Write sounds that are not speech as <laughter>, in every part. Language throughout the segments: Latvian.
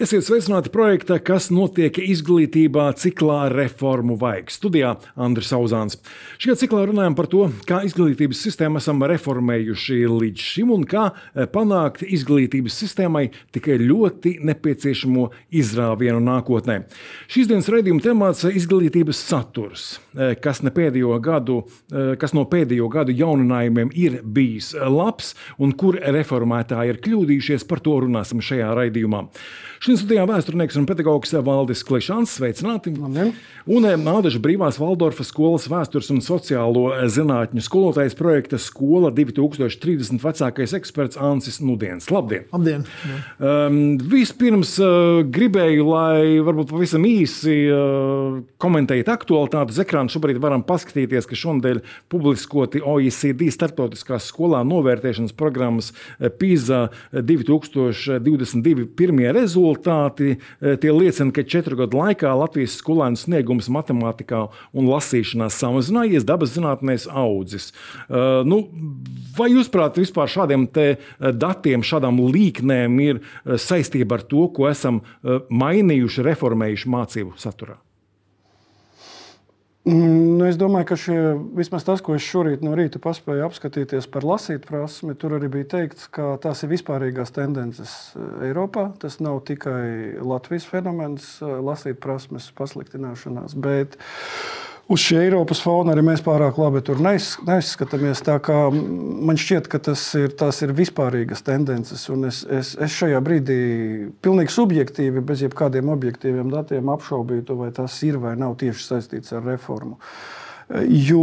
Esiet sveicināti projekta, kas notiek izglītībā ciklā Reformu vajag. Studijā Andris Auzāns. Šajā ciklā runājam par to, kā izglītības sistēmu esam reformējuši līdz šim un kā eh, panākt izglītības sistēmai tikai ļoti nepieciešamo izrāvienu nākotnē. Šīs dienas raidījuma temats ir izglītības saturs, eh, kas, gadu, eh, kas no pēdējo gadu jauninājumiem ir bijis labs un kur reformētāji ir kļūdījušies, par to runāsim šajā raidījumā. Šodien studijā vēsturnieks un pedagogs Valdis Klišāns. Sveicināti! Labdien. Un eh, Nādaža brīvās Valdorfa skolas vēstures un sociālo eh, zinātņu skolotājs projekta Skola 2030 vecākais eksperts Ansis Nudiens. Labdien! Labdien. Um, vispirms uh, gribēju, lai varbūt pavisam īsi uh, komentējat aktualitāti. Uz ekrāna šobrīd varam paskatīties, ka šonadēļ publiskoti OECD starptautiskās skolā novērtēšanas programmas PISA 2022 pirmie rezultāti rezultāti eh, liecina, ka četru gadu laikā Latvijas skolēnu sniegums matemātikā un lasīšanā samazinājies, dabas zinātnēs audzis. Eh, nu, vai jūs prāt, vispār šādiem eh, datiem, šādām līknēm ir saistība ar to, ko esam mainījuši, reformējuši mācību saturā? Mm, nu, es domāju, ka šie, vismaz tas, ko es šorīt no rīta paspēju apskatīties par lasīt prasmi, tur arī bija teikts, ka tās ir vispārīgās tendences eh, Eiropā. Tas nav tikai Latvijas fenomens, eh, lasīt prasmes pasliktināšanās. Bet uz šī Eiropas fona arī mēs pārāk labi tur neiz, neizskatāmies. Man šķiet, ka tas ir, ir vispārīgas tendences. Es, es, es šajā brīdī pilnīgi subjektīvi, bez jebkādiem objektīviem datiem apšaubītu, vai tas ir vai nav tieši saistīts ar reformu. Jo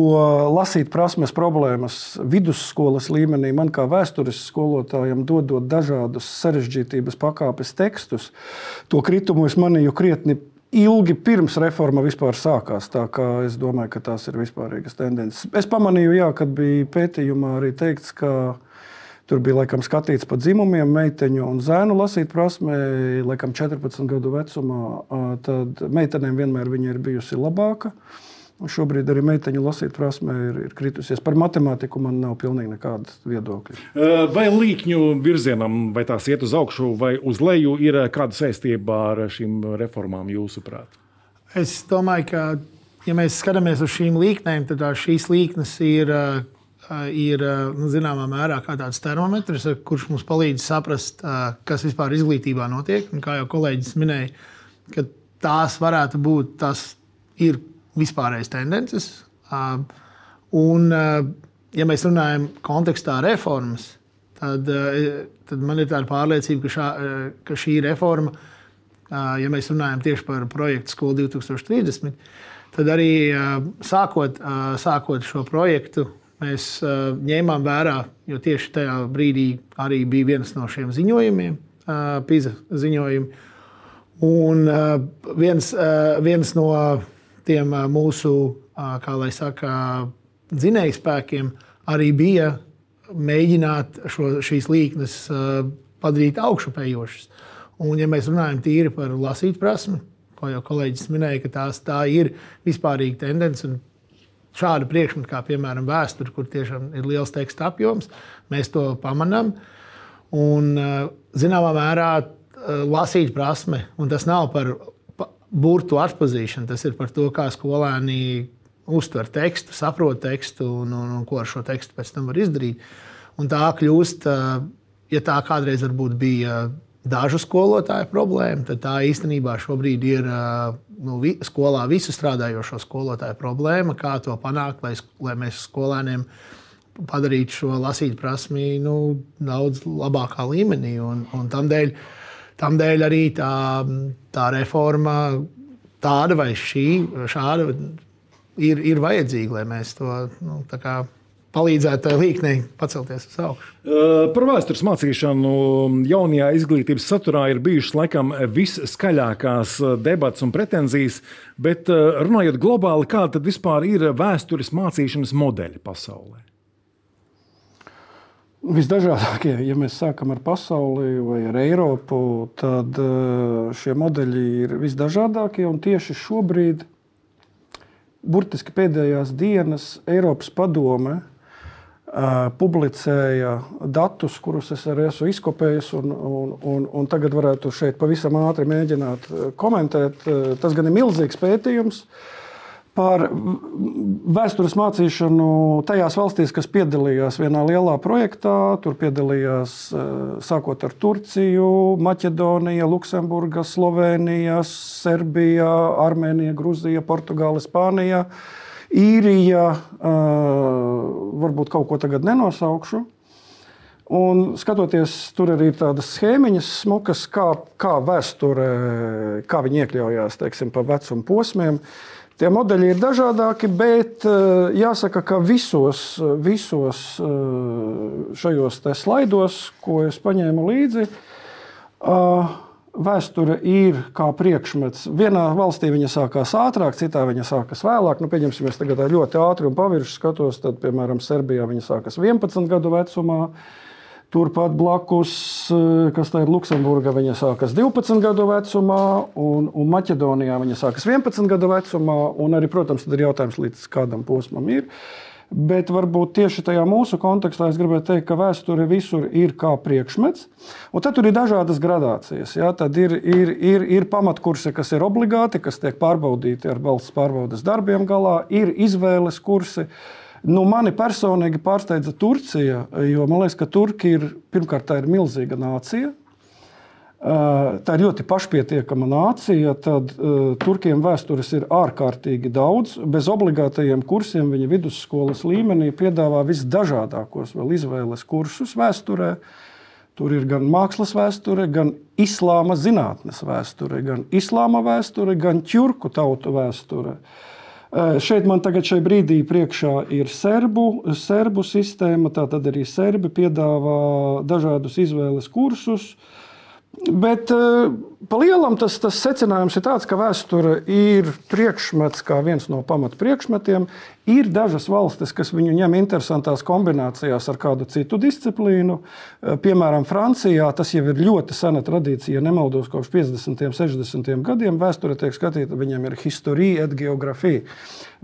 lasīt prasmes problēmas vidusskolas līmenī, man kā vēstures skolotājam, dodot dažādus sarežģītības pakāpes tekstus, to kritumu es manīju krietni ilgi pirms reforma vispār sākās. Es domāju, ka tās ir vispārīgas tendences. Es pamanīju, jā, kad bija pētījumā arī teikts, ka Tur bija laikam skatīts pa dzimumiem, meiteņu un zēnu lasīt prasmē, laikam 14 gadu vecumā. Tad meitenēm vienmēr ir bijusi labāka. Un šobrīd arī meiteņu lasīt prasme ir, ir kritusies. Par matemātiku man nav pilnīgi nekāda viedokļa. Vai līkņu virzienam, vai tās iet uz augšu vai uz leju, ir kāda saistība ar šīm reformām, jūsuprāt? Es domāju, ka, ja mēs skatāmies uz šīm līknēm, tad šīs līknes ir ir nu, zināmā mērā tāds termometrs, kurš mums palīdz saprast, kas vispār izglītībā notiek. Un, kā jau kolēģis minēja, ka tās varētu būt tas ir vispārējais tendences. Un, ja mēs runājam kontekstā reformas, tad, tad man ir tāda pārliecība, ka, šā, ka šī reforma, ja mēs runājam tieši par projektu Skola 2030, tad arī sākot, sākot šo projektu mēs uh, ņēmām vērā, jo tieši tajā brīdī arī bija viens no šiem ziņojumiem, uh, PISA ziņojumi. Un uh, viens, uh, viens no tiem mūsu, kā lai saka, dzinējspēkiem arī bija mēģināt šo, šīs līknes padarīt augšupejošas. Un, ja mēs runājam tīri par lasīt prasmi, ko jau kolēģis minēja, ka tās, tā ir vispārīga tendence un šādu priekšmetu, kā piemēram vēsture, kur tiešām ir liels teksta apjoms, mēs to pamanām. Un, zināmā mērā, lasīt prasme, un tas nav par burbuļu atpazīšanu, tas ir par to, kā skolēni uztver tekstu, saprot tekstu un, un, un ko ar šo tekstu pēc tam var izdarīt. Un tā kļūst, eh, ja tā kādreiz bija dažu skolotāju problēma, tad tā īstenībā šobrīd ir nu, vi, skolā visu strādājošo skolotāju problēma, kā to panākt, lai, lai mēs skolēniem padarītu šo lasīt prasmi nu, daudz labākā līmenī. Un, un tamdēļ, tamdēļ arī tā, tā reforma, tāda vai šī, šāda, ir, ir vajadzīga, lai mēs to nu, palīdzētu tai līknei pacelties uz augšu. Par vēstures mācīšanu jaunajā izglītības saturā ir bijušas laikam visskaļākās debatas un pretenzijas, bet runājot globāli, kāda tad vispār ir vēstures mācīšanas modeļi pasaulē? Visdažādākie, ja mēs sākam ar pasauli vai ar Eiropu, tad šie modeļi ir visdažādākie. Tieši šobrīd, burtiski pēdējās dienas, Eiropas padome publicēja datus, kurus es arī esmu izkopējis, un, un, un, un tagad varētu šeit pavisam ātri mēģināt komentēt. Tas gan ir milzīgs pētījums par vēstures mācīšanu tajās valstīs, kas piedalījās vienā lielā projektā. Tur piedalījās sākot ar Turciju, Maķedoniju, Luksemburgu, Sloveniju, Serbiju, Armēniju, Gruziju, Portugāli, Spāniju. Īrija, varbūt kaut ko tagad nenosaukšu. Un skatoties, tur arī tādas schēmiņas, smukas, kā, kā vēsture, kā viņi iekļaujās teiksim, pa vecuma posmiem. Tie modeļi ir dažādāki, bet jāsaka, ka visos, visos šajos slaidos, ko es paņēmu līdzi, vēsture ir kā priekšmets. Vienā valstī viņa sākās ātrāk, citā viņa sākās vēlāk. Nu, pieņemsim, es tagad ļoti ātri un pavirši skatos, tad, piemēram, Serbijā viņa sākās 11 gadu vecumā. Turpat blakus, eh, kas tā ir Luksemburga, viņa sākas 12 gadu vecumā, un, un Maķedonijā viņa sākas 11 gadu vecumā. Arī, protams, ir jautājums, līdz kādam posmam ir. Bet varbūt tieši tajā mūsu kontekstā es gribētu teikt, ka vēsture visur ir kā priekšmets. Un tad ir dažādas gradācijas. Ja? Tad ir, ir, ir, ir pamatkursi, kas ir obligāti, kas tiek pārbaudīti ar valsts pārbaudas darbiem galā, ir izvēles kursi. Nu, mani personīgi pārsteidza Turcija, jo man liekas, ka Turki ir pirmkārt ir milzīga nācija. Tā ir ļoti pašpietiekama nācija. Tad uh, turkiem vēstures ir ārkārtīgi daudz. Bez obligātajiem kursiem viņa vidusskolas līmenī piedāvā visdažādākos izvēles kursus vēsturē. Tur ir gan mākslas vēsture, gan islāma zinātnes vēsture, gan islāma vēsture, gan ķurku tautu vēsture. Uh, šeit man tagad šai brīdī priekšā ir serbu, serbu sistēma. Tātad arī serbi piedāvā dažādus izvēles kursus. Uh, Bet uh, pa lielam tas, tas secinājums ir tāds, ka vēsture ir priekšmets, kā viens no pamatpriekšmetiem. Ir dažas valstis, kas viņu ņem interesantās kombinācijās ar kādu citu disciplīnu. Uh, piemēram, Francijā tas jau ir ļoti sena tradīcija, ja nemaldos, kopš 50. un 60. gadiem. Vēsture tiek skatīta, viņiem ir historija, et geogrāfija,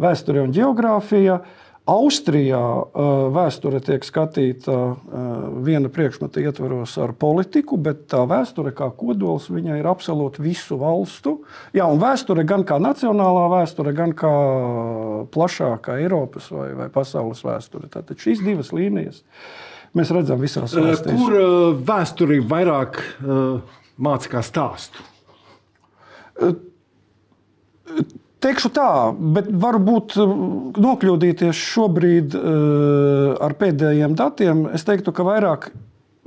vēsture un geogrāfija. Austrijā uh, vēsture tiek skatīta uh, viena priekšmeta ietvaros ar politiku, bet tā vēsture kā kodols viņai ir absolūti visu valstu. Jā, un vēsture gan kā nacionālā vēsture, gan kā plašākā Eiropas vai, vai pasaules vēsture. Tātad šīs divas līnijas mēs redzam visās uh, valstīs. Kur vēsture vairāk māca kā stāstu? Teikšu tā, bet varbūt uh, nokļūdīties šobrīd uh, ar pēdējiem datiem. Es teiktu, ka vairāk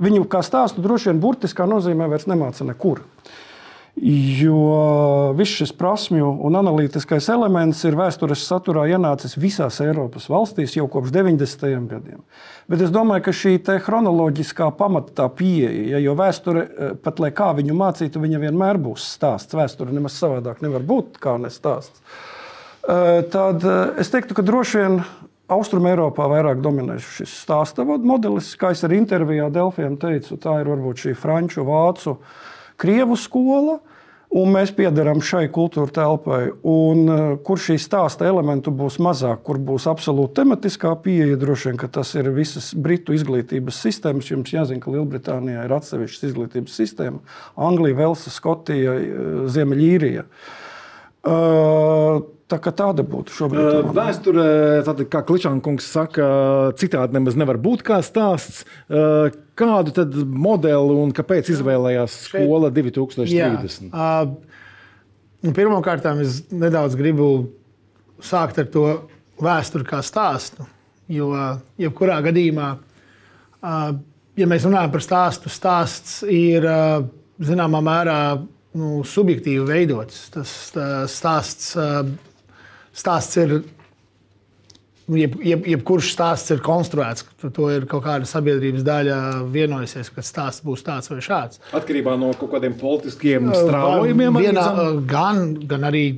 viņu kā stāstu droši vien burtiskā nozīmē vairs nemāca nekur. Jo viss šis prasmju un analītiskais elements ir vēstures saturā ienācis visās Eiropas valstīs jau kopš 90. gadiem. Bet es domāju, ka šī chronoloģiskā pamata pieeja, ja, jo vēsture, eh, pat lai kā viņu mācītu, viņa vienmēr būs stāsts. Vēsture nemaz savādāk nevar būt kā nestāsts. Eh, tad eh, es teiktu, ka droši vien Austrum Eiropā vairāk dominē šis stāsta modelis. Kā es arī intervijā Delfiem teicu, tā ir varbūt šī franču, vācu, krievu skola. Un mēs piedarām šai kultūra telpai, un uh, kur šī stāsta elementu būs mazāk, kur būs absolūti tematiskā pieeja. Droši vien, tas ir visas britu izglītības sistēmas. Jums jāzina, ka Lielbritānijā ir atsevišķa izglītības sistēma, Anglija, Velsa, Skotija, uh, Ziemeļīrija. Uh, Tā kā tāda būtu šobrīd. Vēsturē, tad, kā Kličānkungs saka, citādi nemaz nevar būt kā stāsts. Kādu tad modeli un kāpēc izvēlējās skola 2030? Jā. Pirmkārt, es nedaudz gribu sākt ar to vēsturi kā stāstu. Jo, jebkurā gadījumā, ja mēs runājam par stāstu, stāsts ir zināmā mērā nu, subjektīvi veidots. Tas stāsts stāsts ir. Nu, jeb, jeb, jebkurš stāsts ir konstruēts, to ir kaut kāda sabiedrības daļa vienojusies, ka stāsts būs tāds vai šāds. Atkarībā no kaut kādiem politiskiem strāvojumiem. Vienā, gan, gan arī.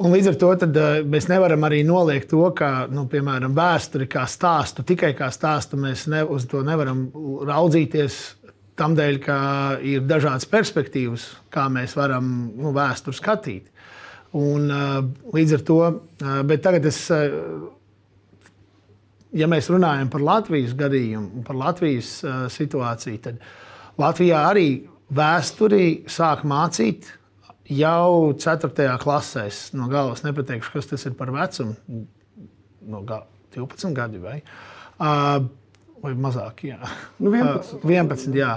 Un līdz ar to tad, uh, mēs nevaram arī noliegt to, ka, nu, piemēram, vēsturi kā stāstu, tikai kā stāstu mēs ne, uz to nevaram raudzīties. Tādēļ, ka ir dažādas perspektīvas, kā mēs varam nu, vēsturi skatīt. Un, līdz ar to, bet tagad es ja mēs runājam par Latvijas gadījumu, par Latvijas situāciju, tad Latvijā arī vēsturi sāk mācīt jau 4. klasē. No galvas nepateikšu, kas tas ir par vecumu. No 12 gadi vai, vai mazāk. Jā. Nu, 11. Uh, 11 jā.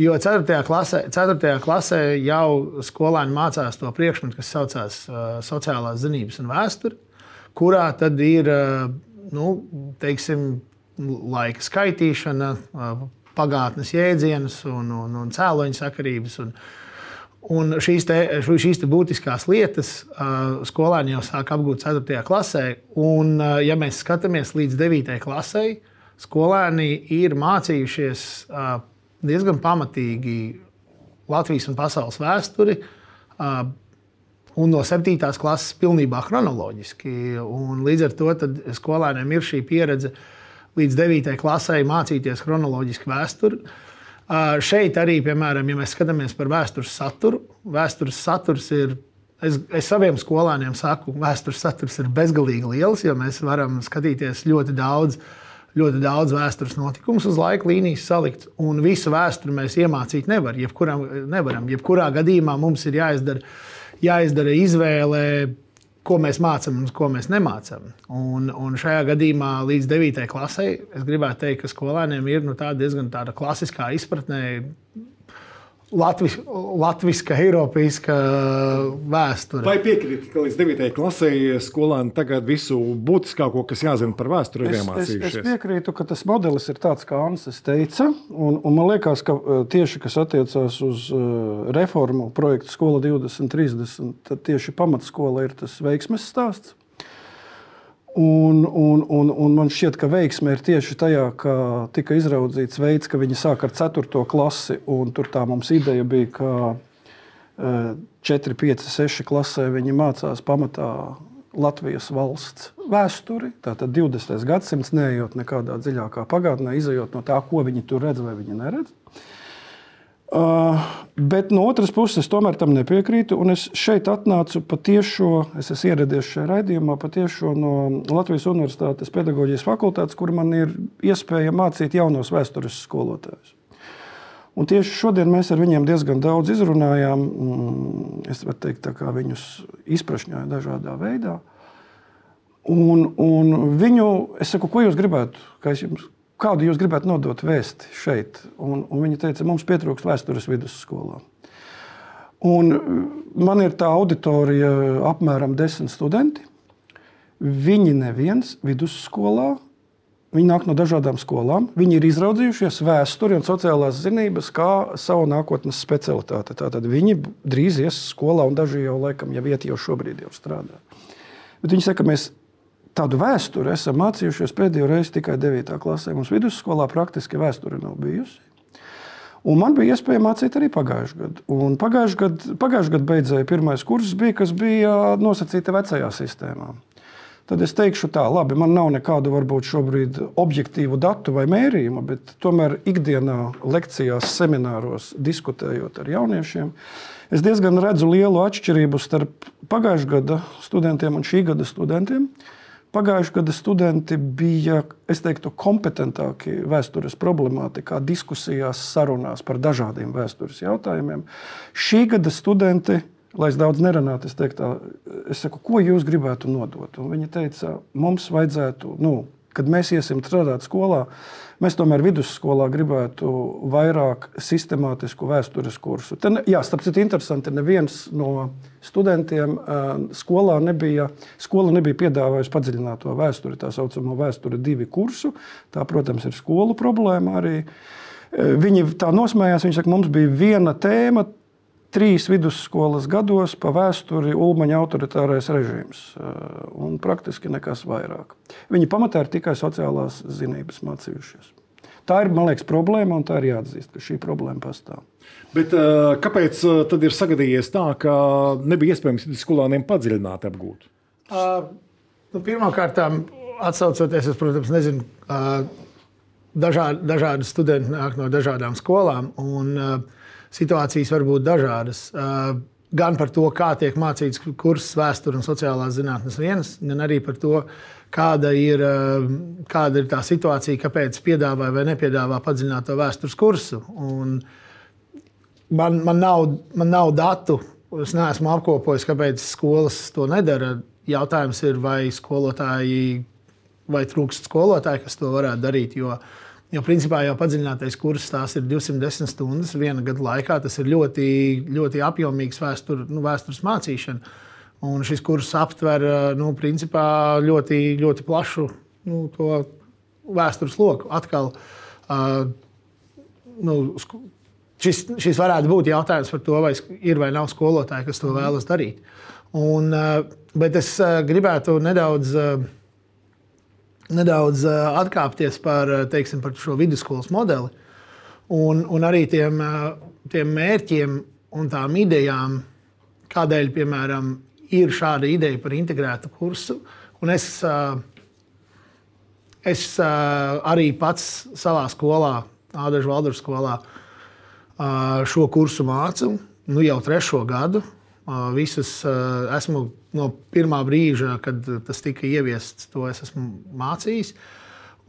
Jo 4. klasē, 4. klasē jau skolēni mācās to priekšmetu, kas saucās uh, sociālās zinības un vēsture, kurā tad ir uh, nu, teiksim, laika skaitīšana, uh, pagātnes jēdzienus un, un, un cēloņu sakarības. Un, un šīs, te, šīs te būtiskās lietas uh, skolēni jau sāk apgūt 4. klasē. Un, uh, ja mēs skatāmies līdz 9. klasē, skolēni ir mācījušies uh, diezgan pamatīgi Latvijas un pasaules vēsturi. Uh, un no 7. klases pilnībā chronoloģiski. Un līdz ar to skolēniem ir šī pieredze uh, līdz 9. klasē mācīties chronoloģiski vēsturi. Uh, šeit arī, piemēram, ja mēs skatāmies par vēstures saturu, vēstures saturs ir. Es, es saviem skolēniem saku, ka vēstures saturs ir bezgalīgi liels, jo mēs varam skatīties ļoti daudz, ļoti daudz vēstures notikumus uz laika līnijas salikt. Un visu vēsturi mēs iemācīt nevar, jebkuram, nevaram. Jebkurā gadījumā mums ir jāizdara, jāizdara izvēle ko mēs mācām un ko mēs nemācām. Un, un šajā gadījumā līdz 9. klasē es gribētu teikt, ka skolēniem ir nu, tā diezgan tāda klasiskā izpratnē. Latvis, latviska, eiropeiska vēsture. Vai piekrīt, ka līdz 9. klasē skolēni tagad visu būtiskāko, kas jāzina par vēsturi, ir iemācījušies? Es, es piekrītu, ka tas modelis ir tāds, kā Ansis teica. Un, un man liekas, ka e, tieši kas attiecās uz e, reformu projektu Skola 2030, tad tieši pamatskola ir tas veiksmes stāsts. Un, un, un, un man šķiet, ka veiksme ir tieši tajā, ka tika izraudzīts veids, ka viņi sāk ar 4. klasi. Tur tā mums ideja bija, ka 4, 5, 6 klasē viņi mācās pamatā Latvijas valsts vēsturi. Tātad 20. gadsimts, neejot nekādā dziļākā pagātnē, izējot no tā, ko viņi tur redz vai viņi neredz. Uh, bet no otras puses, es tomēr tam nepiekrītu. Es šeit atnācu patiešo, es esmu ieradies šajā raidījumā, patiešo no Latvijas Universitātes pedagoģijas fakultātes, kur man ir iespēja mācīt jaunos vēstures skolotājus. Un tieši šodien mēs ar viņiem diezgan daudz izrunājām. Mm, es varu teikt, ka viņus izprašņoja dažādā veidā. Un, un viņu, es saku, ko jūs gribētu, kā es jums kādu jūs gribētu nodot vēsti šeit? Un, un viņi teica, mums pietrūkst vēstures vidusskolā. Un man ir tā auditorija, apmēram desmit studenti. Viņi neviens vidusskolā, viņi nāk no dažādām skolām. Viņi ir izraudzījušies vēsturi un sociālās zinības kā savu nākotnes specialitāti. Tātad viņi drīz ies skolā, un daži jau laikam jau iet, jau šobrīd jau strādā. Bet viņi saka, mēs Tādu vēsturi esam mācījušies pēdējo reizi tikai 9. klasē. Mums vidusskolā praktiski vēsture nav bijusi. Un man bija iespēja mācīt arī pagājušajā gadā. Pagājušajā gadā pagājušā gada beidzēja pirmais kurs, bija, kas bija nosacīta vecajā sistēmā. Tad es teikšu, tā, labi, man nav nekādu varbūt šobrīd objektīvu datu vai mērījumu, bet tomēr ikdienā, lekcijās, semināros, diskutējot ar jauniešiem, es diezgan redzu lielu atšķirību starp pagājušā gada studentiem un šī gada studentiem. Uh, Pagājušā gada studenti bija teiktu, kompetentāki vēstures problemātikā, diskusijās, sarunās par dažādiem vēstures jautājumiem. Šī gada studenti, lai es daudz nerunātu, es teiktu, es saku, ko jūs gribētu nodot? Un viņi teica, mums vajadzētu, nu, kad mēs iesim strādāt skolā, Mēs tomēr vidusskolā gribētu vairāk sistemātisku vēstures kursu. Te, jā, starp citu, interesanti, neviens no studentiem skolā nebija, skola nebija piedāvājusi padziļināto vēsturi, tā saucamo vēsturi divi kursu. Tā, protams, ir skolu problēma arī. Viņi tā nosmējās, viņi saka, mums bija viena tēma, trīs vidusskolas gados pa vēsturi Ulmaņa autoritārais režīms. Un praktiski nekas vairāk. Viņi pamatā ir tikai sociālās zinības mācījušies. Tā ir, man liekas, problēma, un tā ir jāatzīst, ka šī problēma pastāv. Bet, kāpēc tad ir sagadījies tā, ka nebija iespējams skolāniem padziļināt apgūt? Uh, nu, Pirmkārt, atsaucoties, es, protams, nezinu, uh, dažādi, dažādi studenti nāk no dažādām skolām. Un, uh, situācijas var būt dažādas. gan par to, kā tiek mācīts kurs vēsture un sociālās zinātnes viens, gan arī par to, kāda ir, kāda ir tā situācija, kāpēc piedāvā vai nepiedāvā padziļināto vēstures kursu. Un man, man, nav, man nav datu, es neesmu apkopojis, kāpēc skolas to nedara. Jautājums ir, vai skolotāji, vai trūkst skolotāji, kas to varētu darīt. Jo, uh, Jo principā jau padziļinātais kurs tās ir 210 stundas viena gada laikā. Tas ir ļoti, ļoti apjomīgs vēstur, nu, vēstures mācīšana. Un šis kurs aptver nu, principā, ļoti, ļoti plašu nu, vēstures loku. Atkal, uh, nu, šis, šis varētu būt jautājums par to, vai ir vai nav skolotāji, kas to vēlas darīt. Un, uh, bet es uh, gribētu nedaudz. Uh, nedaudz eh, atkāpties par, eh, teiksim, par šo vidusskolas modeli un, un arī tiem, eh, tiem mērķiem un tām idejām, kādēļ, piemēram, ir šāda ideja par integrētu kursu. Un es, es arī pats savā skolā, Ādažu Valduru skolā, šo kursu mācu nu, jau trešo gadu. Visus esmu no pirmā brīža, kad tas tika ieviests, to es esmu mācījis.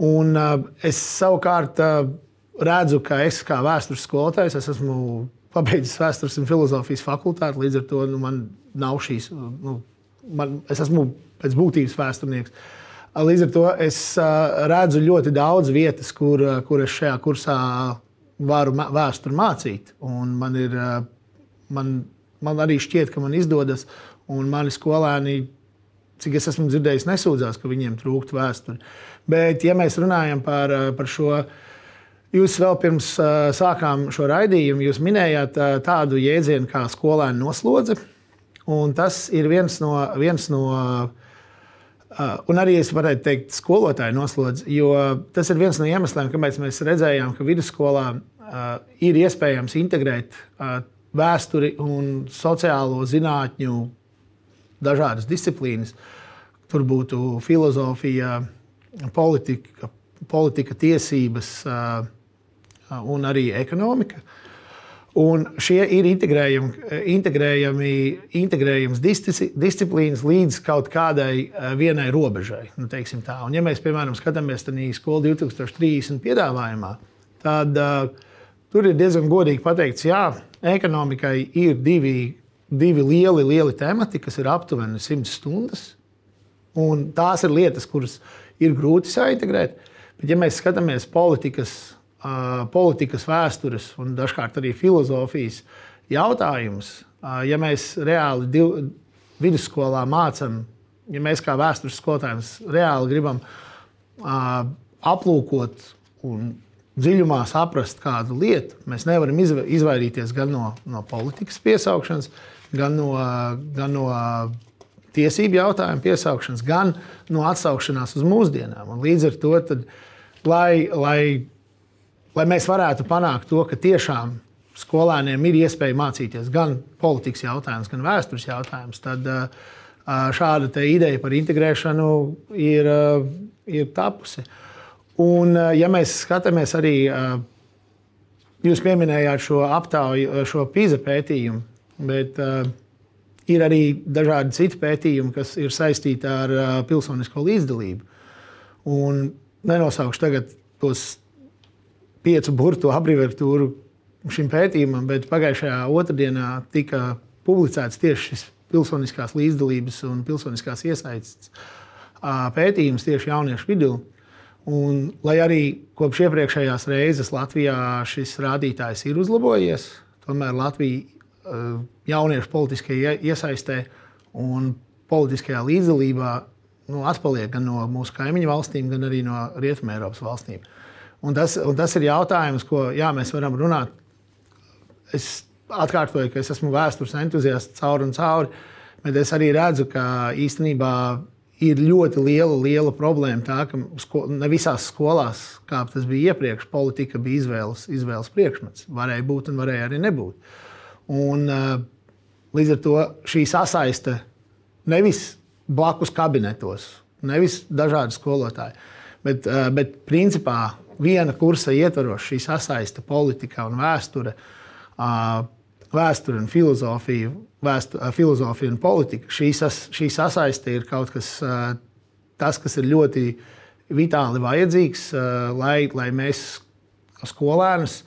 Un es savukārt redzu, ka es kā vēstures skolotājs es esmu pabeidzis vēstures un filozofijas fakultāti. Līdz ar to nu, man nav šīs, nu, man, es esmu pēc būtības vēsturnieks. Līdz ar to es redzu ļoti daudz vietas, kur, kur es šajā kursā varu vēsturi mācīt. Un man ir, man man arī šķiet, ka man izdodas, un mani skolēni, cik es esmu dzirdējis, nesūdzās, ka viņiem trūkst vēsturi. Bet, ja mēs runājam par, par šo, jūs vēl pirms sākām šo raidījumu, jūs minējāt tādu jēdzienu kā skolēnu noslodze. Tas ir viens no, viens no un arī es varētu teikt, skolotāju noslodzi, jo tas ir viens no iemesliem, kāpēc mēs redzējām, ka vidusskolā ir iespējams integrēt vēsturi un sociālo zinātņu dažādas disciplīnas. Tur būtu filozofija, politika, politika tiesības un arī ekonomika. Un šie ir integrējami, integrējami, integrējams disciplīnas līdz kaut kādai vienai robežai. Nu, un, ja mēs, piemēram, skatāmies uz skolu 2030 piedāvājumā, tad uh, tur ir diezgan godīgi pateikts, jā, ekonomikai ir divi, divi lieli, lieli temati, kas ir aptuveni 100 stundas. Un tās ir lietas, kuras ir grūti saintegrēt. Bet, ja mēs skatāmies politikas, politikas vēstures un dažkārt arī filozofijas jautājumus, ja mēs reāli div, vidusskolā mācām, ja mēs kā vēstures skolotājiem reāli gribam aplūkot un dziļumā saprast kādu lietu, mēs nevaram izvairīties gan no, no politikas piesaukšanas, gan no, gan no tiesību jautājumu piesaukšanas, gan no atsaukšanās uz mūsdienām. Un līdz ar to, tad, lai, lai, lai mēs varētu panākt to, ka tiešām skolēniem ir iespēja mācīties gan politikas jautājumus, gan vēstures jautājumus, tad šāda ideja par integrēšanu ir, ir tapusi. Un, eh, ja mēs skatāmies arī, eh, jūs pieminējāt šo aptauju, eh, šo pīza pētījumu, bet ir arī dažādi citi pētījumi, kas ir saistīti ar pilsonisko līdzdalību. Un nenosaukšu tagad tos piecu burtu abreviatūru šim pētījumam, bet pagājušajā otrdienā tika publicēts tieši šis pilsoniskās līdzdalības un pilsoniskās iesaistes pētījums tieši jauniešu vidū. Un, lai arī kopš iepriekšējās reizes Latvijā šis rādītājs ir uzlabojies, tomēr Latvija eh, jauniešu politiskajā iesaistē un politiskajā līdzdalībā nu, atpaliek gan no mūsu kaimiņu valstīm, gan arī no Rietumē Eiropas valstīm. Un tas, un tas ir jautājums, ko jā, mēs varam runāt. Es atkārtoju, ka es esmu vēstures entuziasts cauri un cauri, bet es arī redzu, ka īstenībā ir ļoti liela, liela problēma. Tā, ka sko, ne visās skolās, kā tas bija iepriekš, politika bija izvēles, izvēles priekšmets. Varēja būt un varēja arī nebūt. Un, uh, līdz ar to šī sasaiste nevis blakus kabinetos, nevis dažādi skolotāji, bet, uh, bet principā viena kursa ietvaros šī sasaiste politika un vēsture. Uh, vēsture un filozofija, vēstu, filozofija un politika. Šī, sas, šī sasaiste ir kaut kas, tas, kas ir ļoti vitāli vajadzīgs, lai, lai mēs skolēnus,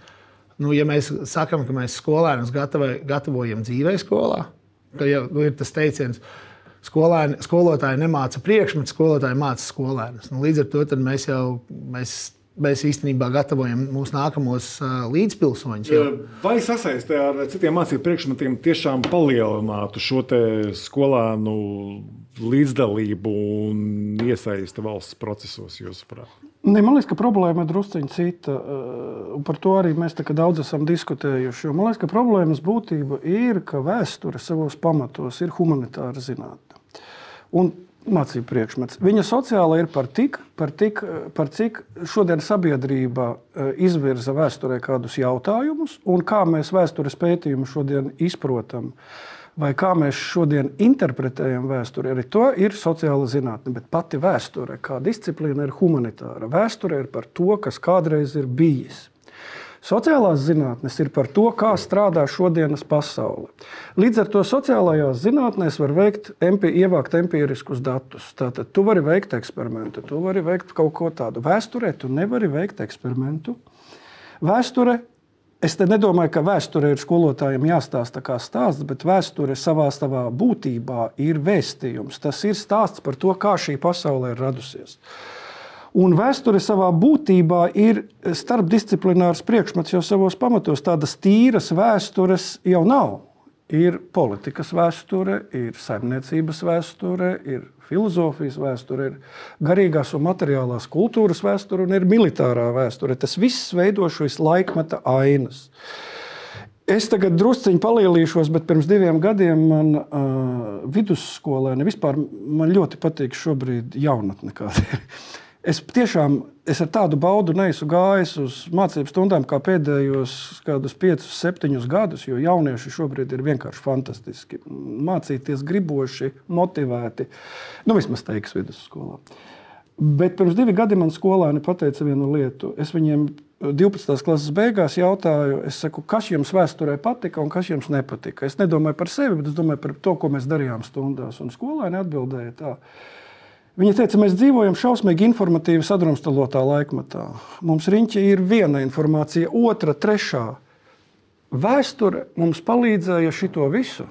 nu, ja mēs sakām, ka mēs skolēnus gatavojam dzīvē skolā, ka jau nu, ir tas teiciens, skolēni, skolotāji nemāca priekšmetu, skolotāji māca skolēnus. Nu, līdz ar to mēs jau mēs mēs īstenībā gatavojam mūsu nākamos līdzpilsoņus. Vai sasaistē ar citiem mācību priekšmetiem tiešām palielinātu šo skolēnu līdzdalību un iesaisti valsts procesos, jūsuprāt? Ne, man liekas, ka problēma ir drusciņā cita. Par to arī mēs daudz esam diskutējuši. Man liekas, ka problēmas būtība ir, ka vēsture savos pamatos ir humanitāra zinātne. Un mācību priekšmets. Viņa sociāla ir par tik, par, tik, par cik šodien sabiedrība eh, izvirza vēsturē kādus jautājumus, un kā mēs vēstures pētījumu šodien izprotam, vai kā mēs šodien interpretējam vēsturi. Arī to ir sociāla zinātne, bet pati vēsture kā disciplīna ir humanitāra. Vēsture ir par to, kas kādreiz ir bijis. Sociālās zinātnes ir par to, kā strādā šodienas pasaule. Līdz ar to sociālajās zinātnēs var veikt, empi, ievākt empiriskus datus. Tātad tu vari veikt eksperimentu, tu vari veikt kaut ko tādu. Vēsturē tu nevari veikt eksperimentu. Vēsture Es te nedomāju, ka vēsture ir skolotājiem jāstāsta kā stāsts, bet vēsture savā, savā būtībā ir vēstījums. Tas ir stāsts par to, kā šī pasaule ir radusies. Un vēsture savā būtībā ir starpdisciplinārs priekšmets jau savos pamatos. Tādas tīras vēstures jau nav. Ir politikas vēsture, ir saimniecības vēsture, ir filozofijas vēsture, ir garīgās un materiālās kultūras vēsture un ir militārā vēsture. Tas viss veido šīs laikmeta ainas. Es tagad druskuļi palielīšos, bet pirms diviem gadiem man uh, vidusskolēni vispār man ļoti patīk šobrīd jaunatne. Es tiešām es ar tādu baudu neesmu gājis uz mācību stundām, kā pēdējos kādus 5, 7 gadus, jo jaunieši šobrīd ir vienkārši fantastiski. Mācīties griboši, motivēti. Nu, vismaz teiks vidusskolā. Bet pirms diviem gadiem man skolēni pateica vienu lietu. Es viņiem 12. klases beigās jautāju, saku, kas jums vēsturē patika un kas jums nepatika. Es nedomāju par sevi, bet es domāju par to, ko mēs darījām stundās. Un skolēni atbildēja tā. Viņa teica, mēs dzīvojam šausmīgi informatīvi sadrumstalotā laikmatā. Mums riņķi ir viena informācija, otra, trešā. Vēsture mums palīdzēja šo visu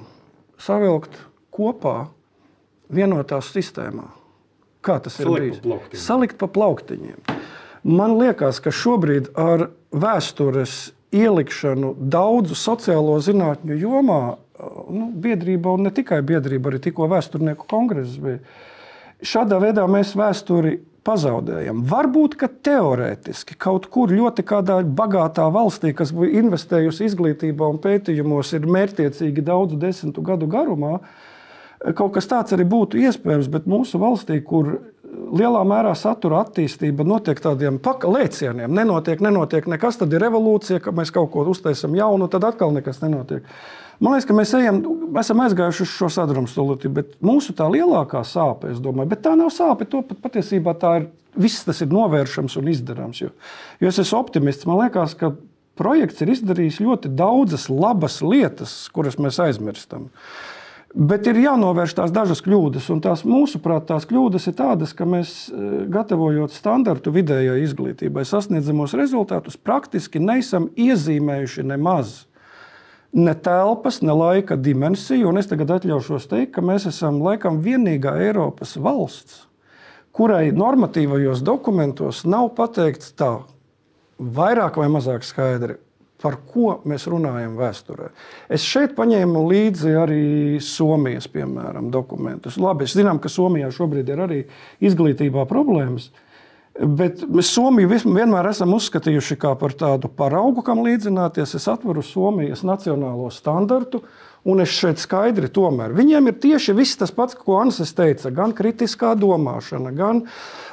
savilkt kopā vienotā sistēmā. Kā tas ir Salikt bijis? Pa Salikt pa plauktiņiem. Man liekas, ka šobrīd ar vēstures ielikšanu daudzu sociālo zinātņu jomā, nu, biedrība un ne tikai biedrība, arī tikko vēsturnieku kongress bija Šādā veidā mēs vēsturi pazaudējam. Varbūt, ka teorētiski kaut kur ļoti kādā bagātā valstī, kas bija investējusi izglītībā un pētījumos, ir mērķiecīgi daudzu desmitu gadu garumā, kaut kas tāds arī būtu iespējams. Bet mūsu valstī, kur lielā mērā satura attīstība notiek tādiem lēcieniem, nenotiek, nenotiek nekas, tad ir revolūcija, ka mēs kaut ko uztaisām jaunu, tad atkal nekas nenotiek. Man liekas, ka mēs ejam, esam aizgājuši uz šo sadrumstalotību, bet mūsu tā lielākā sāpe, es domāju, bet tā nav sāpe. To pat patiesībā tā ir. Viss tas ir novēršams un izdarāms. Jo, jo es esmu optimists. Man liekas, ka projekts ir izdarījis ļoti daudzas labas lietas, kuras mēs aizmirstam. Bet ir jānovērš tās dažas kļūdas, un tās mūsuprāt, tās kļūdas ir tādas, ka mēs, eh, gatavojot standartu vidējai izglītībai, sasniedzamos rezultātus, praktiski neesam iezīmējuši nemaz ne telpas, ne laika dimensiju. Un es tagad atļaušos teikt, ka mēs esam laikam vienīgā Eiropas valsts, kurai normatīvajos dokumentos nav pateikts tā, vairāk vai mazāk skaidri. Par ko mēs runājam vēsturē? Es šeit paņēmu līdzi arī Somijas, piemēram, dokumentus. Labi, es zinām, ka Somijā šobrīd ir arī izglītībā problēmas, Bet mēs Somiju vienmēr esam uzskatījuši par tādu paraugu, kam līdzināties. Es atveru Somijas nacionālo standartu, un es šeit skaidri tomēr. Viņiem ir tieši viss tas pats, ko Anses teica. Gan kritiskā domāšana, gan,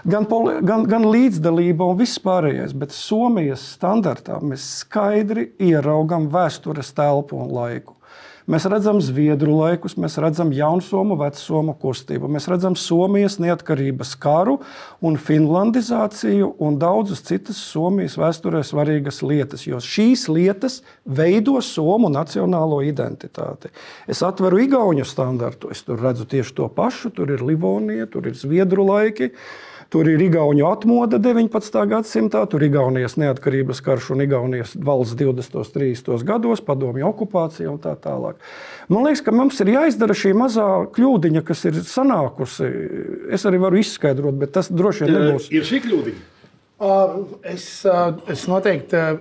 gan, poli, gan, gan līdzdalība un viss pārējais. Bet Somijas standartā mēs skaidri ieraugam vēstures telpu un laiku. Mēs redzam zviedru laikus, mēs redzam jaunsomu, vecomu kustību, mēs redzam Somijas neatkarības karu un finlandizāciju un daudzas citas Somijas vēsturē svarīgas lietas, jo šīs lietas veido Somu nacionālo identitāti. Es atveru Igaunijas standartu, es tur redzu tieši to pašu, tur ir Livonija, tur ir zviedru laiki. Tur ir Igaunijas atmoda 19. gadsimtā, tur ir Igaunijas neatkarības karš un Igaunijas valsts 20. un 30. gados, padomju okupācija un tā tālāk. Man liekas, ka mums ir jāizdara šī mazā kļūdiņa, kas ir sanākusi. Es arī varu izskaidrot, bet tas droši vien nebūs. Ir šī kļūdiņa. Uh, es, uh, es noteikti uh,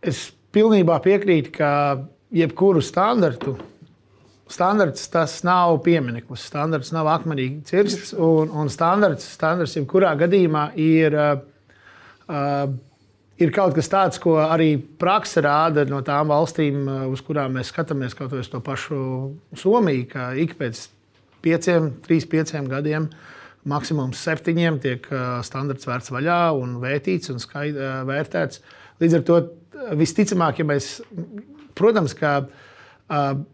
es pilnībā piekrītu, ka jebkuru standartu Standarts tas nav piemineklis, standarts nav akmenīgi cirsts. Un, un standarts, standarts jebkurā gadījumā ir, uh, ir kaut kas tāds, ko arī praksa rāda no tām valstīm, uz kurām mēs skatāmies, kaut uz to pašu Somiju, ka ik pēc pieciem, trīs, pieciem gadiem. Maksimums septiņiem tiek standarts vērts vaļā un vērtīts un skaid, vērtēts. Līdz ar to visticamāk, ja mēs, protams, ka uh,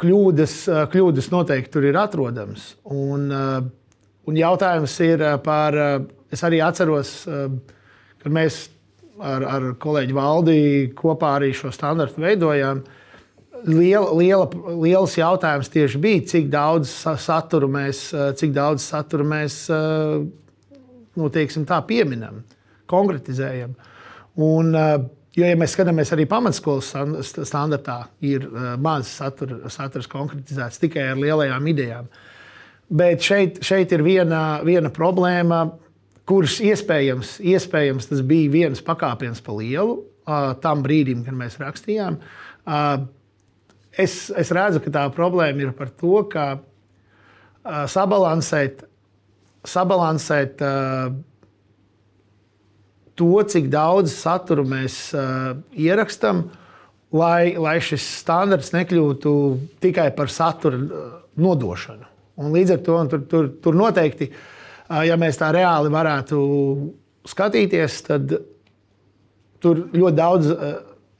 kļūdas, kļūdas noteikti tur ir atrodamas. Un, un jautājums ir par, es arī atceros, kad mēs ar, ar kolēģi Valdi kopā arī šo standartu veidojām. Liela, liela, liels jautājums tieši bija, cik daudz satura mēs, cik daudz satura mēs nu, teiksim, tā, pieminam, konkretizējam. Un, uh, Jo, ja mēs skatāmies arī pamatskolas standartā, ir uh, maz satura, saturs konkretizēts tikai ar lielajām idejām. Bet šeit, šeit ir viena, viena problēma, kuras iespējams, iespējams tas bija viens pakāpiens pa lielu uh, tam brīdim, kad mēs rakstījām. Uh, es, es redzu, ka tā problēma ir par to, ka sabalansēt, sabalansēt uh, to, cik daudz satura mēs uh, ierakstām, lai, lai šis standarts nekļūtu tikai par satura uh, nodošanu. Un līdz ar to tur, tur, tur noteikti, uh, ja mēs tā reāli varētu skatīties, tad tur ļoti daudz. Uh,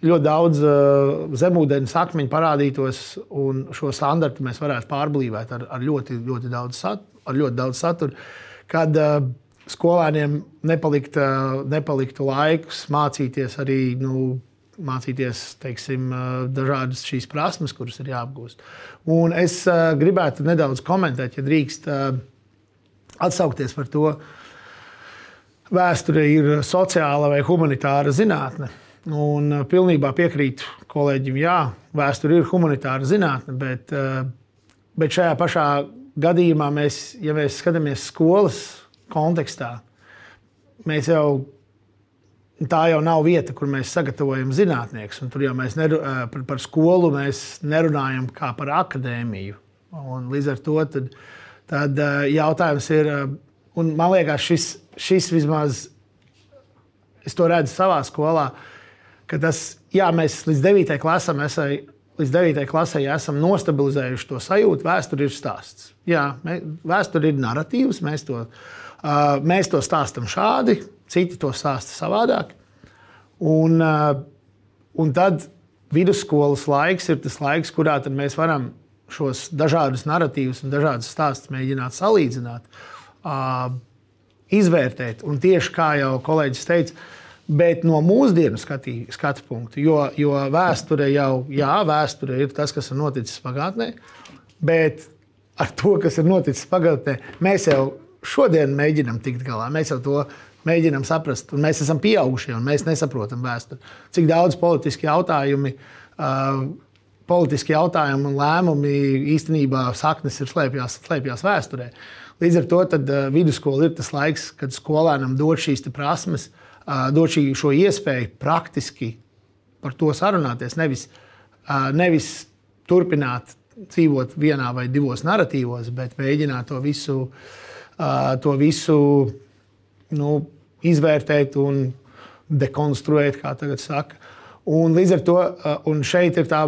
ļoti daudz uh, zemūdens akmeņu parādītos, un šo standartu mēs varētu pārblīvēt ar, ar, ļoti, ļoti daudz sat, ar ļoti daudz satura. Kad uh, skolēniem nepalikt, nepaliktu laiks mācīties arī. Nu, Mācīties teiksim, dažādas šīs prasmes, kuras ir jāapgūst. Un es gribētu nedaudz komentēt, ja drīkst atsaukties par to, vēsture ir sociāla vai humanitāra zinātne. Un pilnībā piekrītu kolēģim, jā, vēsture ir humanitāra zinātne, bet, bet šajā pašā gadījumā mēs, ja mēs skatāmies skolas kontekstā. Mēs jau tā jau nav vieta, kur mēs sagatavojam zinātniekus. Tur jau mēs neru, eh, par, par skolu mēs nerunājam kā par akadēmiju. Un līdz ar to tad, tad eh, jautājums ir, eh, un man liekas, šis, šis vismaz, es to redzu savā skolā, ka tas, jā, mēs līdz 9. klasam esam. Līdz 9. klasē esam nostabilizējuši to sajūtu. Vēsture ir stāsts. Jā, vēsture ir narratīvs. Mēs to mēs to stāstām šādi, citi to stāsta savādāk. Un, uh, un tad vidusskolas laiks ir tas laiks, kurā mēs varam šos dažādus narratīvus un dažādus stāstus mēģināt salīdzināt, uh, izvērtēt. Un tieši kā jau kolēģis teica, bet no mūsdienu skatī, skatu punktu, jo, jo vēsture jau jā, vēsture ir tas, kas ir noticis pagātnē, bet ar to, kas ir noticis pagātnē, mēs jau šodien mēģinām tikt galā. Mēs jau to mēģinām saprast, un mēs esam pieaugušie, un mēs nesaprotam vēsturi. Cik daudz politiski jautājumi, uh, politiski jautājumi un lēmumi īstenībā saknes ir slēpjās, slēpjās vēsturē. Līdz ar to tad, uh, vidusskola ir tas laiks, kad skolēnam dod šīs prasmes, uh, dod šī, šo iespēju praktiski par to sarunāties. Nevis, uh, nevis turpināt dzīvot vienā vai divos narratīvos, bet mēģināt to visu uh, to visu nu, izvērtēt un dekonstruēt, kā tagad saka. Un līdz ar to šeit ir tā,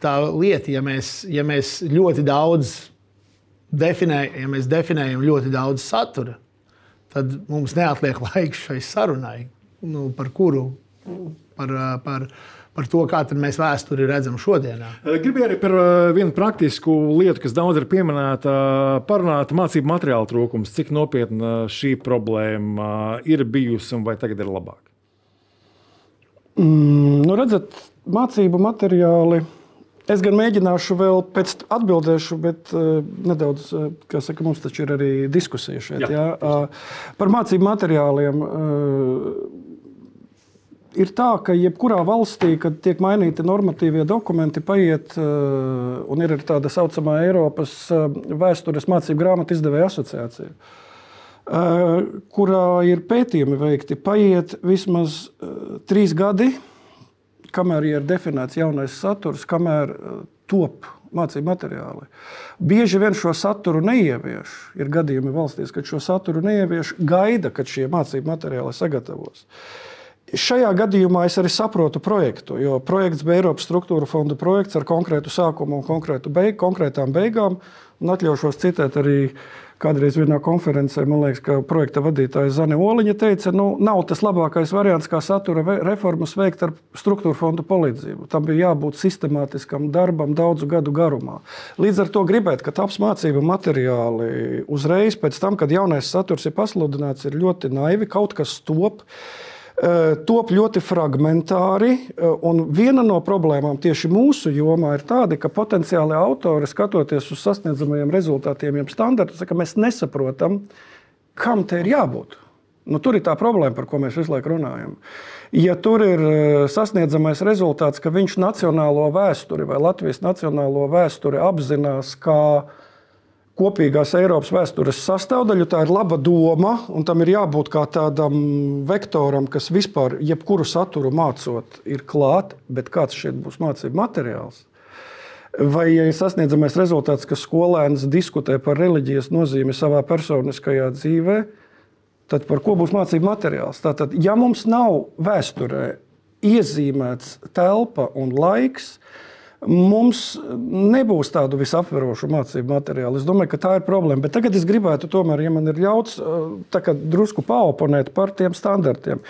tā lieta, ja mēs, ja mēs ļoti daudz definējam, ja mēs definējam ļoti daudz satura, tad mums neatliek <laughs> laiks šai sarunai, nu, par kuru par, par, par to, kā mēs vēsturi redzam šodienā. Gribēju arī par vienu praktisku lietu, kas daudz ir pieminēta, parunāt mācību materiālu trūkums. Cik nopietna šī problēma ir bijusi un vai tagad ir labāk? Mm, nu redzat, mācību materiāli Es gan mēģināšu vēl pēc atbildēšu, bet uh, nedaudz, uh, kā saka, mums taču ir arī diskusija šeit. Jā, jā, uh, par mācību materiāliem. Uh, Ir tā, ka jebkurā valstī, kad tiek mainīti normatīvie dokumenti, paiet, uh, un ir tāda saucamā Eiropas uh, vēstures mācību grāmatu izdevēja asociācija, uh, kurā ir pētījumi veikti. Paiet vismaz trīs gadi, kamēr ir definēts jaunais saturs, kamēr uh, top mācību materiāli. Bieži vien šo saturu neievieš. Ir gadījumi valstīs, kad šo saturu neievieš, gaida, kad šie mācību materiāli sagatavos. Šajā gadījumā es arī saprotu projektu, jo projekts bija Eiropas struktūra fonda projekts ar konkrētu sākumu un konkrētu beig, konkrētām beigām. Un atļaušos citēt arī Kādreiz vienā konferencē, man liekas, ka projekta vadītāja Zane Oliņa teica, ka nu, nav tas labākais variants, kā satura reformas veikt ar struktūra fondu palīdzību. Tam bija jābūt sistemātiskam darbam daudzu gadu garumā. Līdz ar to gribēt, ka taps mācību materiāli uzreiz pēc tam, kad jaunais saturs ir pasludināts, ir ļoti naivi, kaut kas top. Eh, top ļoti fragmentāri. Eh, viena no problēmām tieši mūsu jomā ir tāda, ka potenciāli autori, skatoties uz sasniedzamajiem rezultātiem, jau standartus, ka mēs nesaprotam, kam te ir jābūt. Nu, tur ir tā problēma, par ko mēs visu laiku runājam. Ja tur ir eh, sasniedzamais rezultāts, ka viņš nacionālo vēsturi vai Latvijas nacionālo vēsturi apzinās kā kopīgās Eiropas vēstures sastāvdaļu. Tā ir laba doma, un tam ir jābūt kā tādam vektoram, kas vispār, jebkuru saturu mācot, ir klāt, bet kāds šeit būs mācību materiāls. Vai ja ir sasniedzamais rezultāts, ka skolēns diskutē par reliģijas nozīmi savā personiskajā dzīvē, tad par ko būs mācību materiāls? Tātad, ja mums nav vēsturē iezīmēts telpa un laiks, mums nebūs tādu visaptverošu mācību materiālu. Es domāju, ka tā ir problēma. Bet tagad es gribētu, tomēr, ja man ir ļauts, drusku paoponēt par tiem standartiem.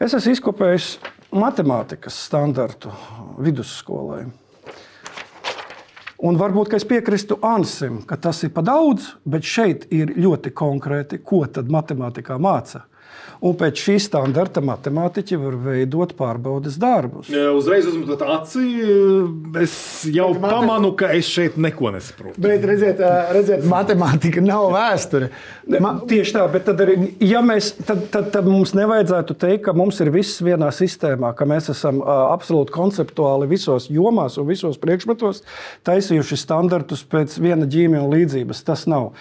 Es esmu izkopējis matemātikas standartu vidusskolai. Un varbūt es piekrītu Ansim, ka tas ir pa daudz, bet šeit ir ļoti konkrēti, ko tad matemātikā mācīja. Un pēc šī standarta matemātiķi var veidot pārbaudes darbus. Ja, uzreiz uzmetot aci, es jau bet pamanu, ka es šeit neko nesaprotu. Bet redziet, redziet matemātika nav vēsture. Ma... Tieši tā, bet tad, arī, ja mēs, tad, tad, tad mums nevajadzētu teikt, ka mums ir viss vienā sistēmā, ka mēs esam absolūti konceptuāli visos jomās un visos priekšmetos taisījuši standartus pēc viena ģīmija un līdzības. Tas nav.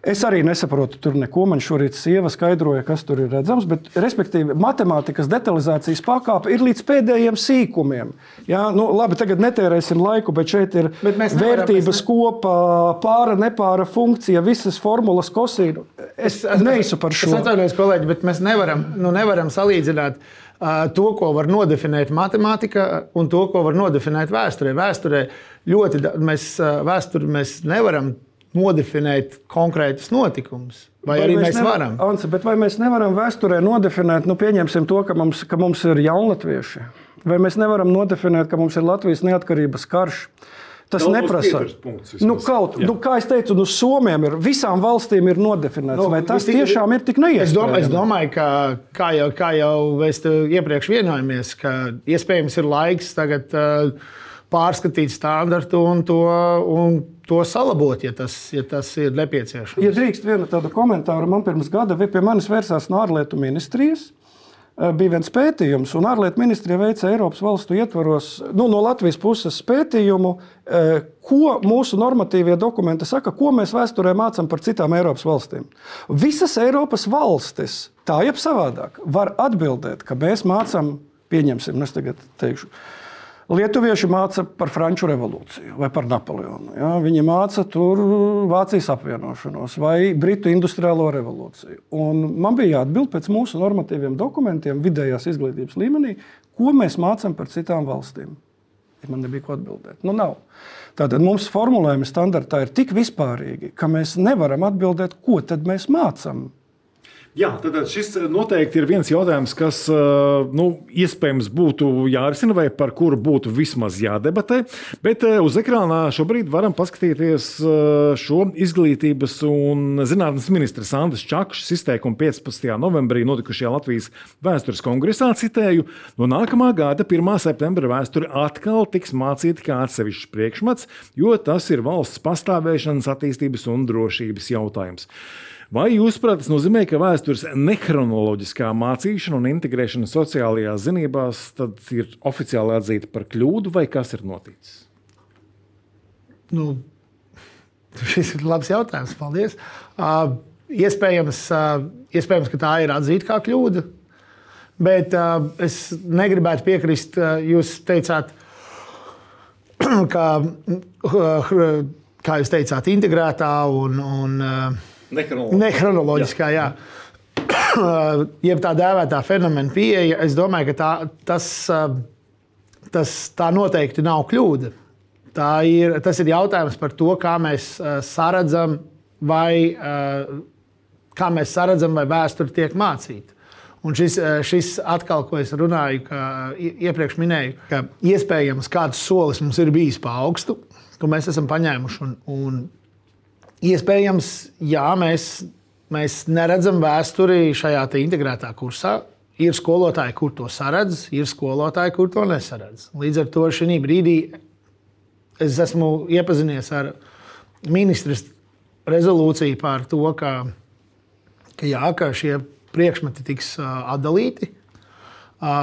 Es arī nesaprotu tur neko. Man šorīt sieva skaidroja, kas tur ir redzams. Bet, respektīvi, matemātikas detalizācijas pakāpe ir līdz pēdējiem sīkumiem. Jā, nu, labi, tagad netērēsim laiku, bet šeit ir bet vērtības nevaram, kopā, pāra, nepāra funkcija, visas formulas kosīnu. Es, es neesmu par šo. Es atvainojos, kolēģi, bet mēs nevaram, nu, nevaram salīdzināt. To, ko var nodefinēt matemātikā, un to, ko var nodefinēt vēsturē. Vēsturē ļoti mēs, vēsturi mēs nevaram nodefinēt konkrētus notikumus. Vai, vai arī mēs, mēs varam? Anse, vai mēs nevaram vēsturē nodefinēt, nu, pieņemsim to, ka mums, ka mums ir jaunatvieši? Vai mēs nevaram nodefinēt, ka mums ir Latvijas neatkarības karš? Tas Daudz neprasa. Punkts, nu, kaut, nu, kā jau teicu, nu, Somijam ir visām valstīm ir nodefinēts. Nu, vai tas tik, tiešām ir tik neiespējami? Es domāju, es domāju ka, kā jau, kā jau mēs iepriekš vienojāmies, ka iespējams ir laiks tagad uh, pārskatīt standartu un to. Un to salabot, ja tas, ja tas ir nepieciešams. Ja drīkst vienu tādu komentāru, man pirms gada pie manis vērsās no ārlietu ministrijas. Bija viens pētījums, un ārlietu ministrija veica Eiropas valstu ietvaros, nu, no Latvijas puses pētījumu, ko mūsu normatīvie dokumenti saka, ko mēs vēsturē mācām par citām Eiropas valstīm. Visas Eiropas valstis, tā jeb savādāk, var atbildēt, ka mēs mācām, pieņemsim, es tagad teikšu, Lietuvieši māca par Franču revolūciju vai par Napoleonu. Ja? Viņi māca tur Vācijas apvienošanos vai Britu industriālo revolūciju. Un man bija jāatbild pēc mūsu normatīviem dokumentiem, vidējās izglītības līmenī, ko mēs mācām par citām valstīm. Man nebija ko atbildēt. Nu, nav. Tātad mums formulējumi standartā ir tik vispārīgi, ka mēs nevaram atbildēt, ko tad mēs mācām Jā, tad šis noteikti ir viens jautājums, kas nu, iespējams būtu jārisina vai par kuru būtu vismaz jādebatē. Bet uz ekrānā šobrīd varam paskatīties šo izglītības un zinātnes ministra Sandra Čakšas izteikumu 15. novembrī notikušajā Latvijas vēstures kongresā. Citēju, no nākamā gada 1. septembra vēsture atkal tiks mācīta kā atsevišķs priekšmets, jo tas ir valsts pastāvēšanas, attīstības un drošības jautājums. Vai jūs, prāt, tas nozīmē, ka vēstures nehronoloģiskā mācīšana un integrēšana sociālajās zinībās ir oficiāli atzīta par kļūdu, vai kas ir noticis? Nu, <laughs> šis ir labs jautājums. Paldies. Uh, iespējams, uh, iespējams, ka tā ir atzīta kā kļūda. Bet uh, es negribētu piekrist. Uh, jūs teicāt, <clears throat> ka, uh, kā jūs teicāt, integrētā un, un uh, Nehronoloģiskā, jā. <coughs> Jeb tā dēvētā fenomena pieeja, es domāju, ka tā, tas, tas tā noteikti nav kļūda. Tā ir, tas ir jautājums par to, kā mēs saredzam, vai, kā mēs saredzam, vai vēsture tiek mācīta. Un šis, šis atkal, ko es runāju, ka iepriekš minēju, ka iespējams kāds solis mums ir bijis pa augstu, ko mēs esam paņēmuši. Un, un Iespējams, jā, mēs, mēs neredzam vēsturi šajā integrētā kursā. Ir skolotāji, kur to saredz, ir skolotāji, kur to nesaredz. Līdz ar to šī brīdī es esmu iepazinies ar ministrs rezolūciju par to, ka, ka, jā, ka šie priekšmeti tiks atdalīti.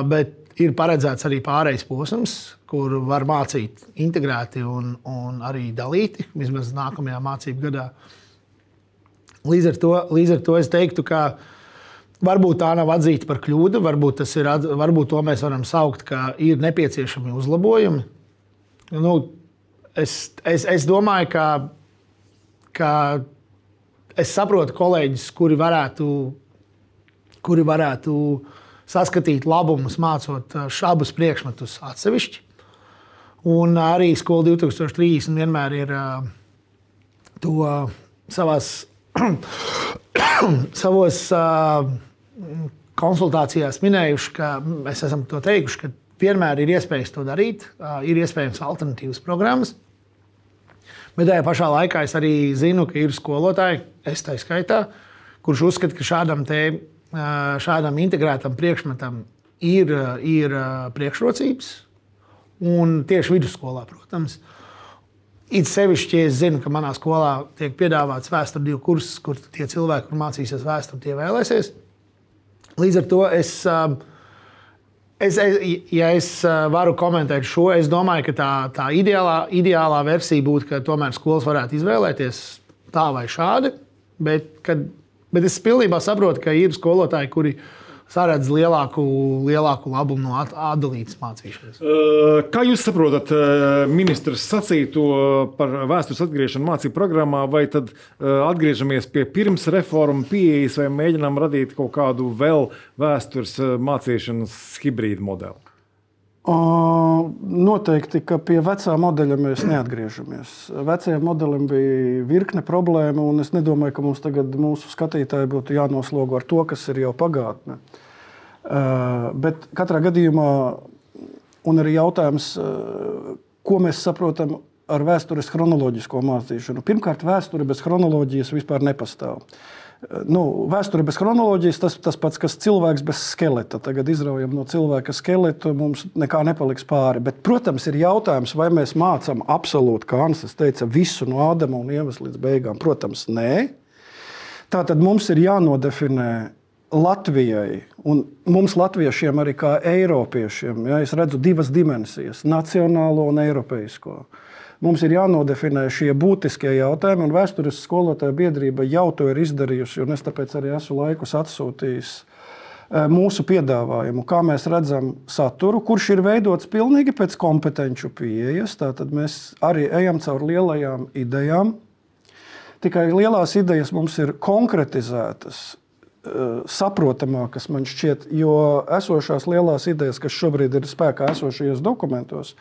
Bet ir paredzēts arī pārejas posms, kur var mācīt integrēti un, un arī dalīti, vismaz nākamajā mācību gadā. Līdz ar to, līdz ar to es teiktu, ka varbūt tā nav atzīta par kļūdu, varbūt, ir, varbūt to mēs varam saukt, ka ir nepieciešami uzlabojumi. Nu, es, es, es domāju, ka, ka es saprotu kolēģis, kuri varētu, kuri varētu uh, saskatīt labumus mācot abus priekšmetus atsevišķi. Un arī skola 2030 vienmēr ir to savās, <coughs> savos konsultācijās minējuši, ka mēs esam to teikuši, ka vienmēr ir iespējas to darīt, ir iespējams alternatīvas programmas. Bet tajā pašā laikā es arī zinu, ka ir skolotāji, es tā skaitā, kurš uzskata, ka šādam tēmam šādam integrētam priekšmetam ir, ir priekšrocības. Un tieši vidusskolā, protams. It sevišķi, ja es zinu, ka manā skolā tiek piedāvāts vēstures divu kursus, kur tie cilvēki, kur mācīsies vēsturi, tie vēlēsies. Līdz ar to es, es, ja es varu komentēt šo, es domāju, ka tā, tā ideālā, ideālā versija būtu, ka tomēr skolas varētu izvēlēties tā vai šādi. Bet, kad Bet es pilnībā saprotu, ka ir skolotāji, kuri saredz lielāku, lielāku labumu no atdalītas mācīšanas. Kā jūs saprotat ministrs sacīto par vēstures atgriešanu mācību programmā, vai tad atgriežamies pie pirms reformu pieejas, vai mēģinām radīt kaut kādu vēl vēstures mācīšanas hibrīdu modeli? Noteikti, ka pie vecā modeļa mēs neatgriežamies. Vecajam modelim bija virkne problēmu, un es nedomāju, ka mums tagad mūsu skatītāji būtu jānoslogo ar to, kas ir jau pagātne. Bet katrā gadījumā, un arī jautājums, ko mēs saprotam ar vēstures chronoloģisko mācīšanu. Pirmkārt, vēsture bez chronoloģijas vispār nepastāv nu, vēsture bez chronoloģijas, tas tas pats, kas cilvēks bez skeleta. Tagad izraujam no cilvēka skeletu, mums nekā nepaliks pāri. Bet, protams, ir jautājums, vai mēs mācām absolūti, kā Ansis teica, visu no Ādama un Ievas līdz beigām. Protams, nē. Tā tad mums ir jānodefinē Latvijai, un mums, latviešiem, arī kā eiropiešiem, ja, es redzu divas dimensijas - nacionālo un eiropeisko. Uh, Mums ir jānodefinē šie būtiskie jautājumi, un vēstures skolotāja biedrība jau to ir izdarījusi. Es tāpēc arī esmu laikus atsūtījis eh, mūsu piedāvājumu, kā mēs redzam saturu, kurš ir veidots pilnīgi pēc kompetenci pieejas. Tātad mēs arī ejam cauri lielajām idejām. Tikai lielās idejas mums ir konkretizētas, eh, saprotamākas man šķiet, jo esošās lielās idejas, kas šobrīd ir spēkā esošajos dokumentos,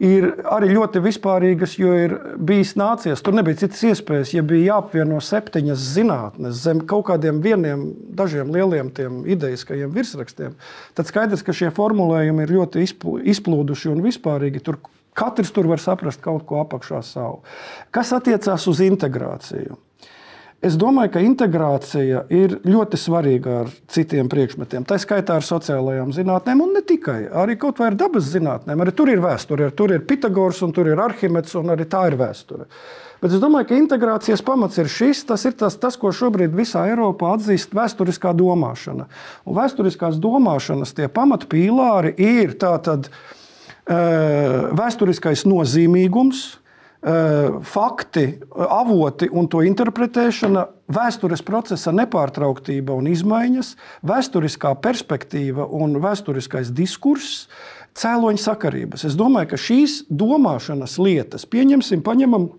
ir arī ļoti vispārīgas, jo ir bijis nācies. Tur nebija citas iespējas. Ja bija jāapvieno septiņas zinātnes zem kaut kādiem vieniem, dažiem lieliem ideiskajiem virsrakstiem, tad skaidrs, ka šie formulējumi ir ļoti izplūduši un vispārīgi. Tur katrs tur var saprast kaut ko apakšā savu. Kas attiecās uz integrāciju? Es domāju, ka integrācija ir ļoti svarīga ar citiem priekšmetiem. Tā skaitā ar sociālajām zinātnēm, un ne tikai. Arī kaut vai ar dabas zinātnēm. Arī tur ir vēsture, tur ir Pitagors, un tur ir Arhimeds, un arī tā ir vēsture. Bet es domāju, ka integrācijas pamats ir šis. Tas ir tas, tas ko šobrīd visā Eiropā atzīst vēsturiskā domāšana. Un vēsturiskās domāšanas tie pamatpīlāri ir tātad vēsturiskais nozīmīgums, fakti, avoti un to interpretēšana, vēstures procesa nepārtrauktība un izmaiņas, vēsturiskā perspektīva un vēsturiskais diskurss, cēloņa sakarības. Es domāju, ka šīs domāšanas lietas, pieņemsim, paņemam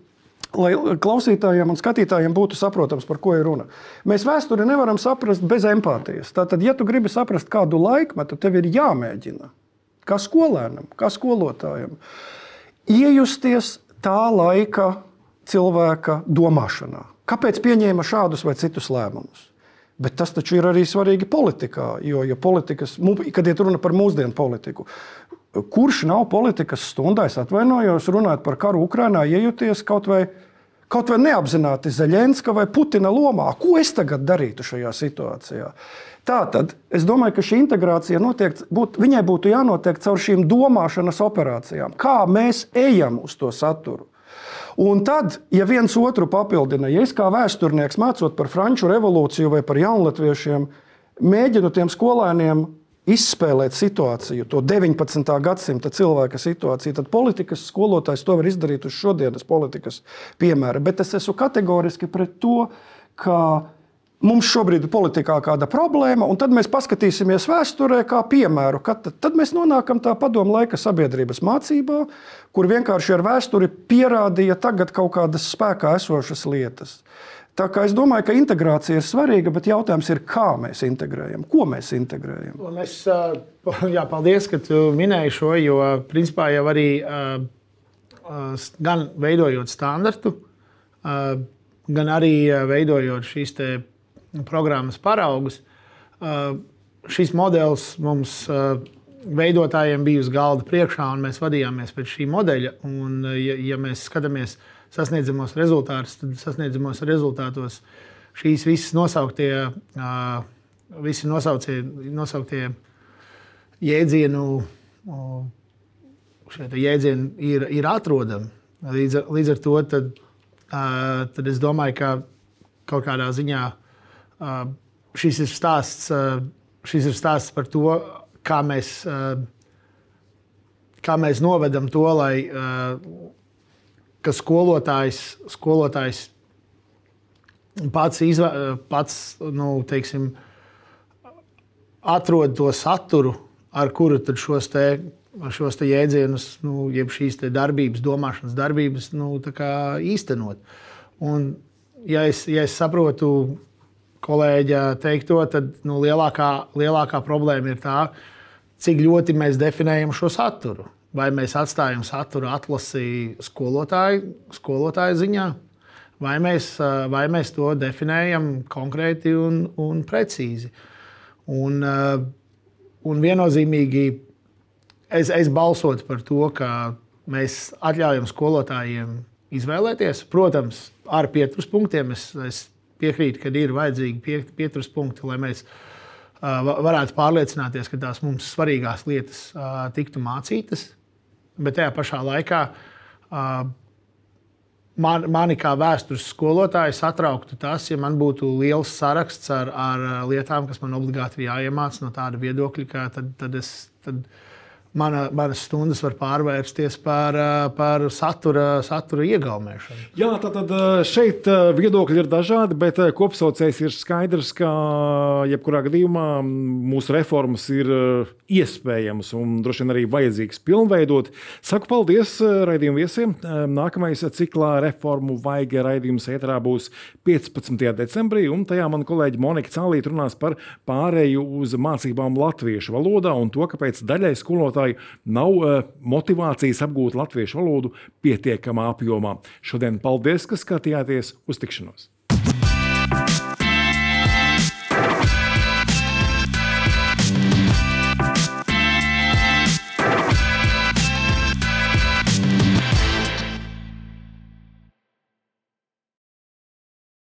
lai klausītājiem un skatītājiem būtu saprotams, par ko ir runa. Mēs vēsturi nevaram saprast bez empātijas. Tātad, ja tu gribi saprast kādu laikmetu, tev ir jāmēģina, kā skolēnam, kā skolotājam, iejusties tā laika cilvēka domāšanā. Kāpēc pieņēma šādus vai citus lēmumus? Bet tas taču ir arī svarīgi politikā, jo, ja politikas, kad ir runa par mūsdienu politiku, kurš nav politikas stundā, es atvainojos, runājot par karu Ukrajinā, iejuties kaut vai, kaut vai neapzināti Zelenska vai Putina lomā. Ko es tagad darītu šajā situācijā? Tātad es domāju, ka šī integrācija notiek, būt, viņai būtu jānotiek caur šīm domāšanas operācijām, kā mēs ejam uz to saturu. Un tad, ja viens otru papildina, ja es kā vēsturnieks mācot par Franču revolūciju vai par jaunlatviešiem, mēģinu tiem skolēniem izspēlēt situāciju, to 19. gadsimta cilvēka situāciju, tad politikas skolotājs to var izdarīt uz šodienas politikas piemēra. Bet es esmu kategoriski pret to, ka mums šobrīd ir politikā kāda problēma, un tad mēs paskatīsimies vēsturē, kā piemēru. Kad, tad mēs nonākam tā padomu laika sabiedrības mācībā, kur vienkārši ar vēsturi pierādīja tagad kaut kādas spēkā esošas lietas. Tā kā es domāju, ka integrācija ir svarīga, bet jautājums ir, kā mēs integrējam, ko mēs integrējam. Un es, jā, paldies, ka tu minēji šo, jo principā jau arī gan veidojot standartu, gan arī veidojot šīs programmas paraugus. Šis modelis mums veidotājiem bija uz galda priekšā, un mēs vadījāmies pēc šī modeļa. Un, ja, ja mēs skatāmies sasniedzamos rezultātus, tad sasniedzamos rezultātos šīs visas nosauktie, visi nosauktie, nosauktie jēdzienu, jēdzieni ir, ir atrodami. Līdz ar, līdz ar to tad, tad es domāju, ka kaut kādā ziņā šis ir stāsts, šis ir stāsts par to, kā mēs, kā mēs novedam to, lai skolotājs, skolotājs pats, izvē, pats nu, teiksim, atrod to saturu, ar kuru šos, te, šos te jēdzienus, nu, jeb šīs darbības, domāšanas darbības nu, īstenot. Un, ja, es, ja es saprotu kolēģa teikto, tad nu, lielākā, lielākā problēma ir tā, cik ļoti mēs definējam šo saturu. Vai mēs atstājam saturu atlasi skolotāju, skolotāju ziņā, vai mēs, vai mēs to definējam konkrēti un, un precīzi. Un, un viennozīmīgi es, es balsotu par to, ka mēs atļaujam skolotājiem izvēlēties. Protams, ar pieturas punktiem es, es piekrītu, ka ir vajadzīgi pieturas punkti, lai mēs varētu pārliecināties, ka tās mums svarīgās lietas tiktu mācītas. Bet tajā pašā laikā man, mani kā vēstures skolotāju satrauktu tas, ja man būtu liels saraksts ar, ar lietām, kas man obligāti ir jāiemācās no tāda viedokļa, ka tad, tad es. Tad, mana, manas stundas var pārvērsties par, par satura, satura iegaumēšanu. Jā, tad šeit viedokļi ir dažādi, bet kopsaucējs ir skaidrs, ka jebkurā gadījumā mūsu reformas ir iespējamas un droši vien arī vajadzīgs pilnveidot. Saku paldies raidījumu viesiem. Nākamais ciklā reformu vaiga raidījums ēterā būs 15. decembrī, un tajā man kolēģi Monika Cālīte runās par pārēju uz mācībām latviešu valodā un to, kāpēc daļai skolotāju skolotāji nav motivācijas apgūt latviešu valodu pietiekamā apjomā. Šodien paldies, ka skatījāties uz tikšanos!